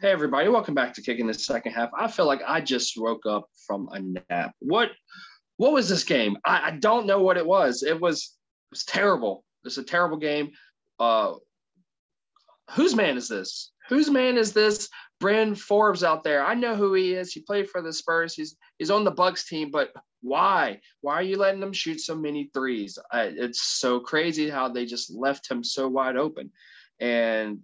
Hey everybody, welcome back to Kicking the Second Half. I feel like I just woke up from a nap. What what was this game? I, I don't know what it was. It was it was terrible. It's a terrible game. Uh whose man is this? Whose man is this? Bryn Forbes out there. I know who he is. He played for the Spurs. He's he's on the Bucks team, but why? Why are you letting them shoot so many threes? I, it's so crazy how they just left him so wide open. And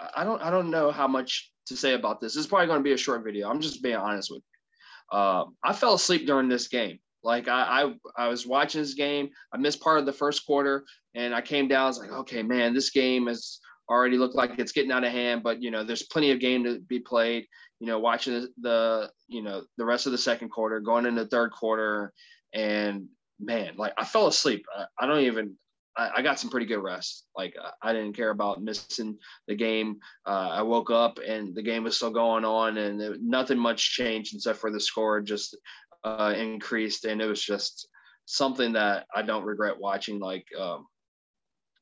I don't I don't know how much to say about this. Is probably going to be a short video. I'm just being honest with you. Uh, I fell asleep during this game. Like I, I I was watching this game. I missed part of the first quarter, and I came down. I was like, okay, man, this game has already looked like it's getting out of hand. But you know, there's plenty of game to be played. You know, watching the, the you know the rest of the second quarter, going into third quarter, and man, like I fell asleep. I, I don't even I, I, got some pretty good rest. Like I didn't care about missing the game. Uh, I woke up and the game was still going on, and it, nothing much changed except for the score just uh, increased, and it was just something that I don't regret watching. Like um,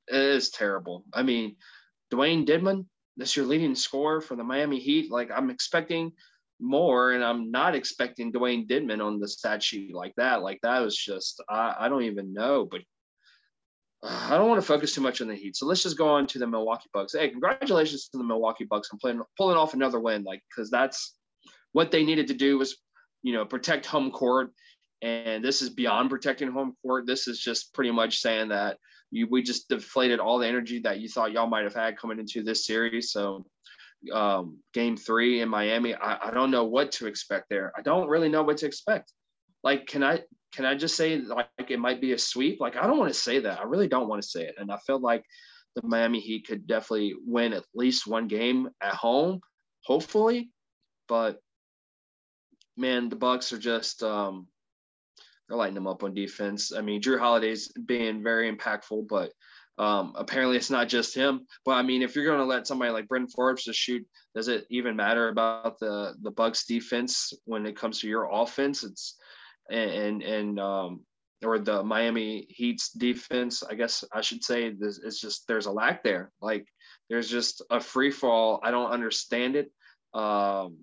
it is terrible. I mean, Dewayne Dedmon, this your leading scorer for the Miami Heat. Like I'm expecting more, and I'm not expecting Dewayne Dedmon on the stat sheet like that. Like that was just I, I don't even know, but I don't want to focus too much on the Heat. So let's just go on to the Milwaukee Bucks. Hey, congratulations to the Milwaukee Bucks on playing, pulling off another win, like because that's what they needed to do was, you know, protect home court. And this is beyond protecting home court. This is just pretty much saying that you we just deflated all the energy that you thought y'all might have had coming into this series. So um, game three in Miami, I, I don't know what to expect there. I don't really know what to expect. Like, can I can I just say like it might be a sweep? Like I don't want to say that. I really don't want to say it. And I feel like the Miami Heat could definitely win at least one game at home, hopefully. But man, the Bucks are just um, they're lighting them up on defense. I mean, Jrue Holiday's being very impactful, but um, apparently it's not just him. But I mean, if you're going to let somebody like Bryn Forbes just shoot, does it even matter about the the Bucks defense when it comes to your offense? It's and and um, or the Miami Heat's defense, I guess I should say, this it's just there's a lack there. Like there's just a free fall. I don't understand it. Um,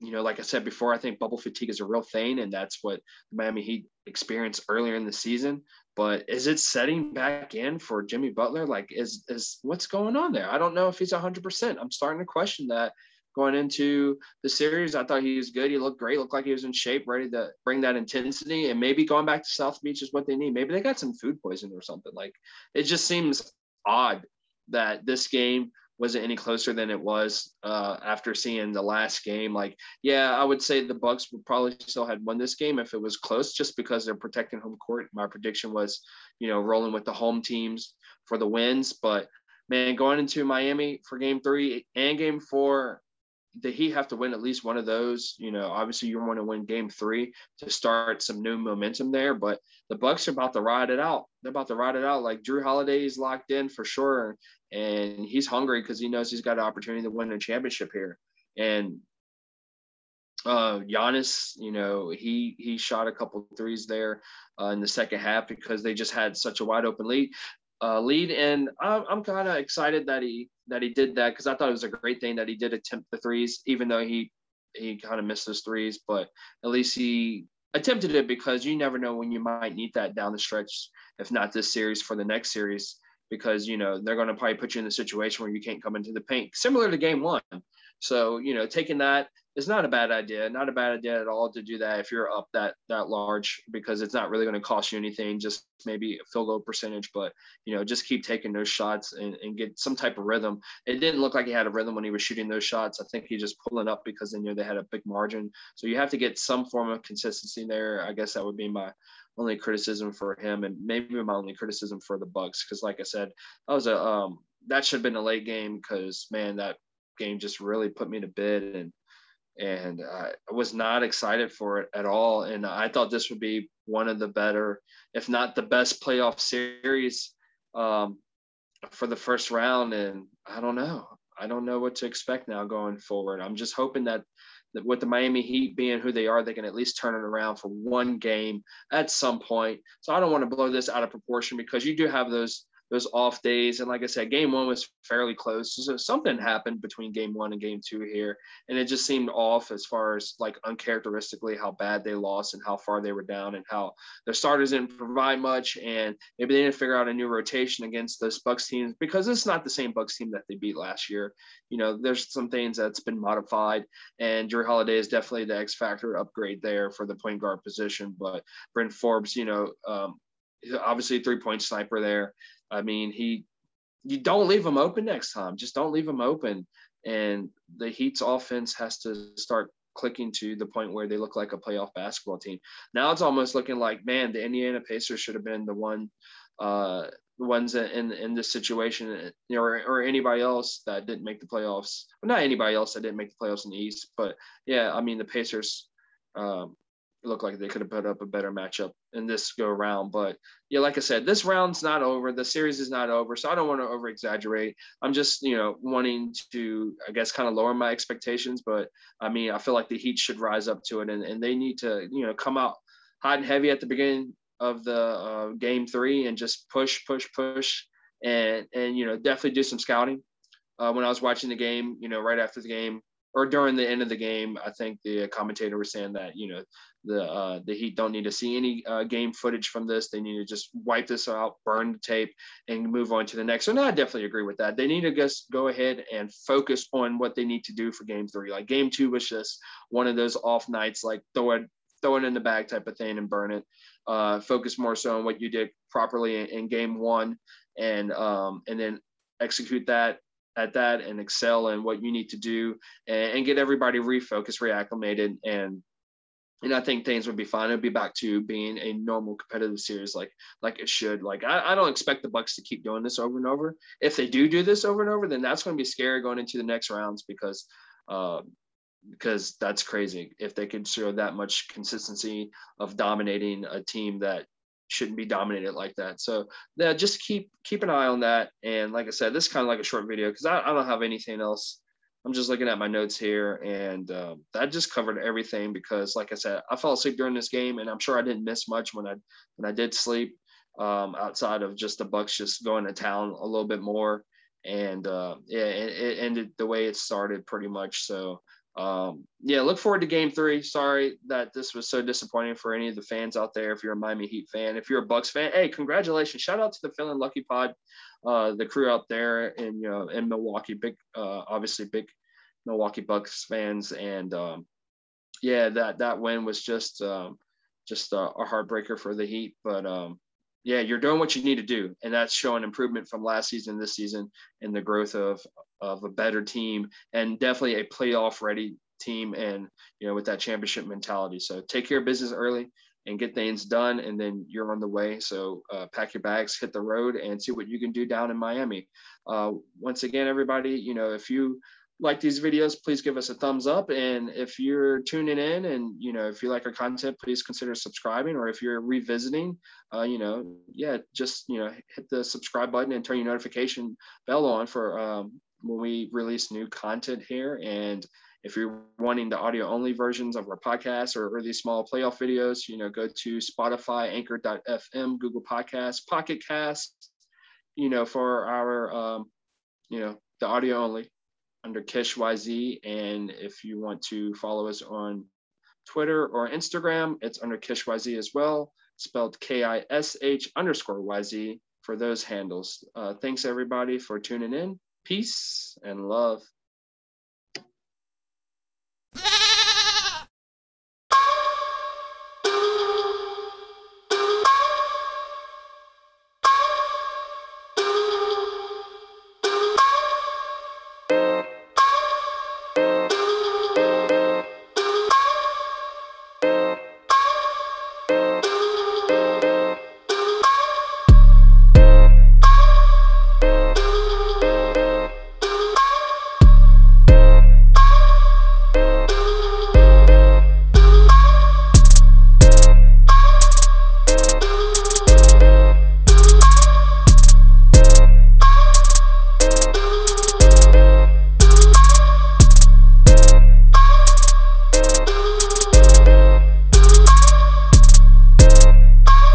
you know, like I said before, I think bubble fatigue is a real thing, and that's what the Miami Heat experienced earlier in the season. But is it setting back in for Jimmy Butler? Like, is is what's going on there? I don't know if he's 100. percent I'm starting to question that going into the series. I thought he was good. He looked great. Looked like he was in shape, ready to bring that intensity. And maybe going back to South Beach is what they need. Maybe they got some food poisoning or something. Like it just seems odd that this game wasn't any closer than it was uh, after seeing the last game. Like, yeah, I would say the Bucks would probably still had won this game if it was close, just because they're protecting home court. My prediction was, you know, rolling with the home teams for the wins. But man, going into Miami for Game Three and Game Four, the Heat have to win at least one of those. You know, obviously you want to win game three to start some new momentum there, but the Bucks are about to ride it out. They're about to ride it out. Like Jrue Holiday is locked in for sure. And he's hungry because he knows he's got an opportunity to win a championship here. And uh Giannis, you know, he he shot a couple threes there uh, in the second half because they just had such a wide open lead uh, lead. And I'm, I'm kind of excited that he that he did that because I thought it was a great thing that he did attempt the threes, even though he he kind of missed those threes. But at least he attempted it because you never know when you might need that down the stretch, if not this series for the next series, because you know they're going to probably put you in the situation where you can't come into the paint, similar to game one. So you know, taking that it's not a bad idea. Not a bad idea at all to do that if you're up that that large because it's not really going to cost you anything. Just maybe a field goal percentage, but you know, just keep taking those shots and, and get some type of rhythm. It didn't look like he had a rhythm when he was shooting those shots. I think he just pulling up because they knew they had a big margin. So you have to get some form of consistency there. I guess that would be my only criticism for him, and maybe my only criticism for the Bucks because, like I said, that was a um, that should have been a late game because man, that game just really put me to bed and and I was not excited for it at all. And I thought this would be one of the better, if not the best playoff series um, for the first round. And I don't know. I don't know what to expect now going forward. I'm just hoping that, that with the Miami Heat being who they are, they can at least turn it around for one game at some point. So I don't want to blow this out of proportion because you do have those those off days. And like I said, game one was fairly close. So something happened between game one and game two here. And it just seemed off as far as like uncharacteristically how bad they lost and how far they were down and how their starters didn't provide much. And maybe they didn't figure out a new rotation against those Bucks teams because it's not the same Bucks team that they beat last year. You know, there's some things that's been modified. And Jrue Holiday is definitely the X factor upgrade there for the point guard position. But Bryn Forbes, you know, um, obviously a three point sniper there. I mean, he you don't leave him open next time. Just don't leave him open. And the Heat's offense has to start clicking to the point where they look like a playoff basketball team. Now it's almost looking like, man, the Indiana Pacers should have been the one, uh, the ones in in this situation, or or anybody else that didn't make the playoffs. Well, not anybody else that didn't make the playoffs in the East, but yeah, I mean the Pacers. Um, looked like they could have put up a better matchup in this go around. But yeah, like I said, this round's not over. The series is not over. So I don't want to over exaggerate. I'm just, you know, wanting to, I guess, kind of lower my expectations. But I mean, I feel like the Heat should rise up to it and, and they need to, you know, come out hot and heavy at the beginning of the uh, game three and just push, push, push. And, and, you know, definitely do some scouting. Uh, when I was watching the game, you know, right after the game, or during the end of the game, I think the commentator was saying that you know the uh, the Heat don't need to see any uh, game footage from this. They need to just wipe this out, burn the tape, and move on to the next. So no, I definitely agree with that. They need to just go ahead and focus on what they need to do for Game Three. Like Game Two was just one of those off nights, like throw it throw it in the bag type of thing and burn it. Uh, focus more so on what you did properly in, in Game One, and um, and then execute that at that and excel in what you need to do and, and get everybody refocused, reacclimated, and and I think things would be fine. It'd be back to being a normal competitive series, like like it should. Like I, I don't expect the Bucks to keep doing this over and over. If they do do this over and over, then that's going to be scary going into the next rounds because uh, because that's crazy. If they could show that much consistency of dominating a team that shouldn't be dominated like that. So yeah, just keep keep an eye on that. And like I said, this is kind of like a short video because I, I, don't have anything else. I'm just looking at my notes here, and uh, that just covered everything because, like I said, I fell asleep during this game, and I'm sure I didn't miss much when I when I did sleep. Um, outside of just the Bucks just going to town a little bit more, and uh, yeah, it, it ended the way it started pretty much. So um, yeah, look forward to game three. Sorry that this was so disappointing for any of the fans out there. If you're a Miami Heat fan, if you're a Bucks fan, hey, congratulations! Shout out to the Feeling Lucky Pod, uh, the crew out there in you know in Milwaukee. Big, uh, obviously big Milwaukee Bucks fans, and um, yeah, that that win was just um, just a, a heartbreaker for the Heat. But um, yeah, you're doing what you need to do, and that's showing improvement from last season, this season, and the growth of of a better team, and definitely a playoff ready team, and you know with that championship mentality. So take care of business early and get things done, and then you're on the way. So uh, pack your bags, hit the road, and see what you can do down in Miami. Uh, once again, everybody, you know if you like these videos, please give us a thumbs up. And if you're tuning in and, you know, if you like our content, please consider subscribing. Or if you're revisiting, uh, you know, yeah, just, you know, hit the subscribe button and turn your notification bell on for um, when we release new content here. And if you're wanting the audio only versions of our podcast or, these small playoff videos, you know, go to Spotify, anchor.fm, Google Podcasts, Pocket Cast, you know, for our, um, you know, the audio only under Kish YZ. And if you want to follow us on Twitter or Instagram, it's under Kish YZ as well, spelled K I S H underscore YZ for those handles. Uh, thanks everybody for tuning in. Peace and love.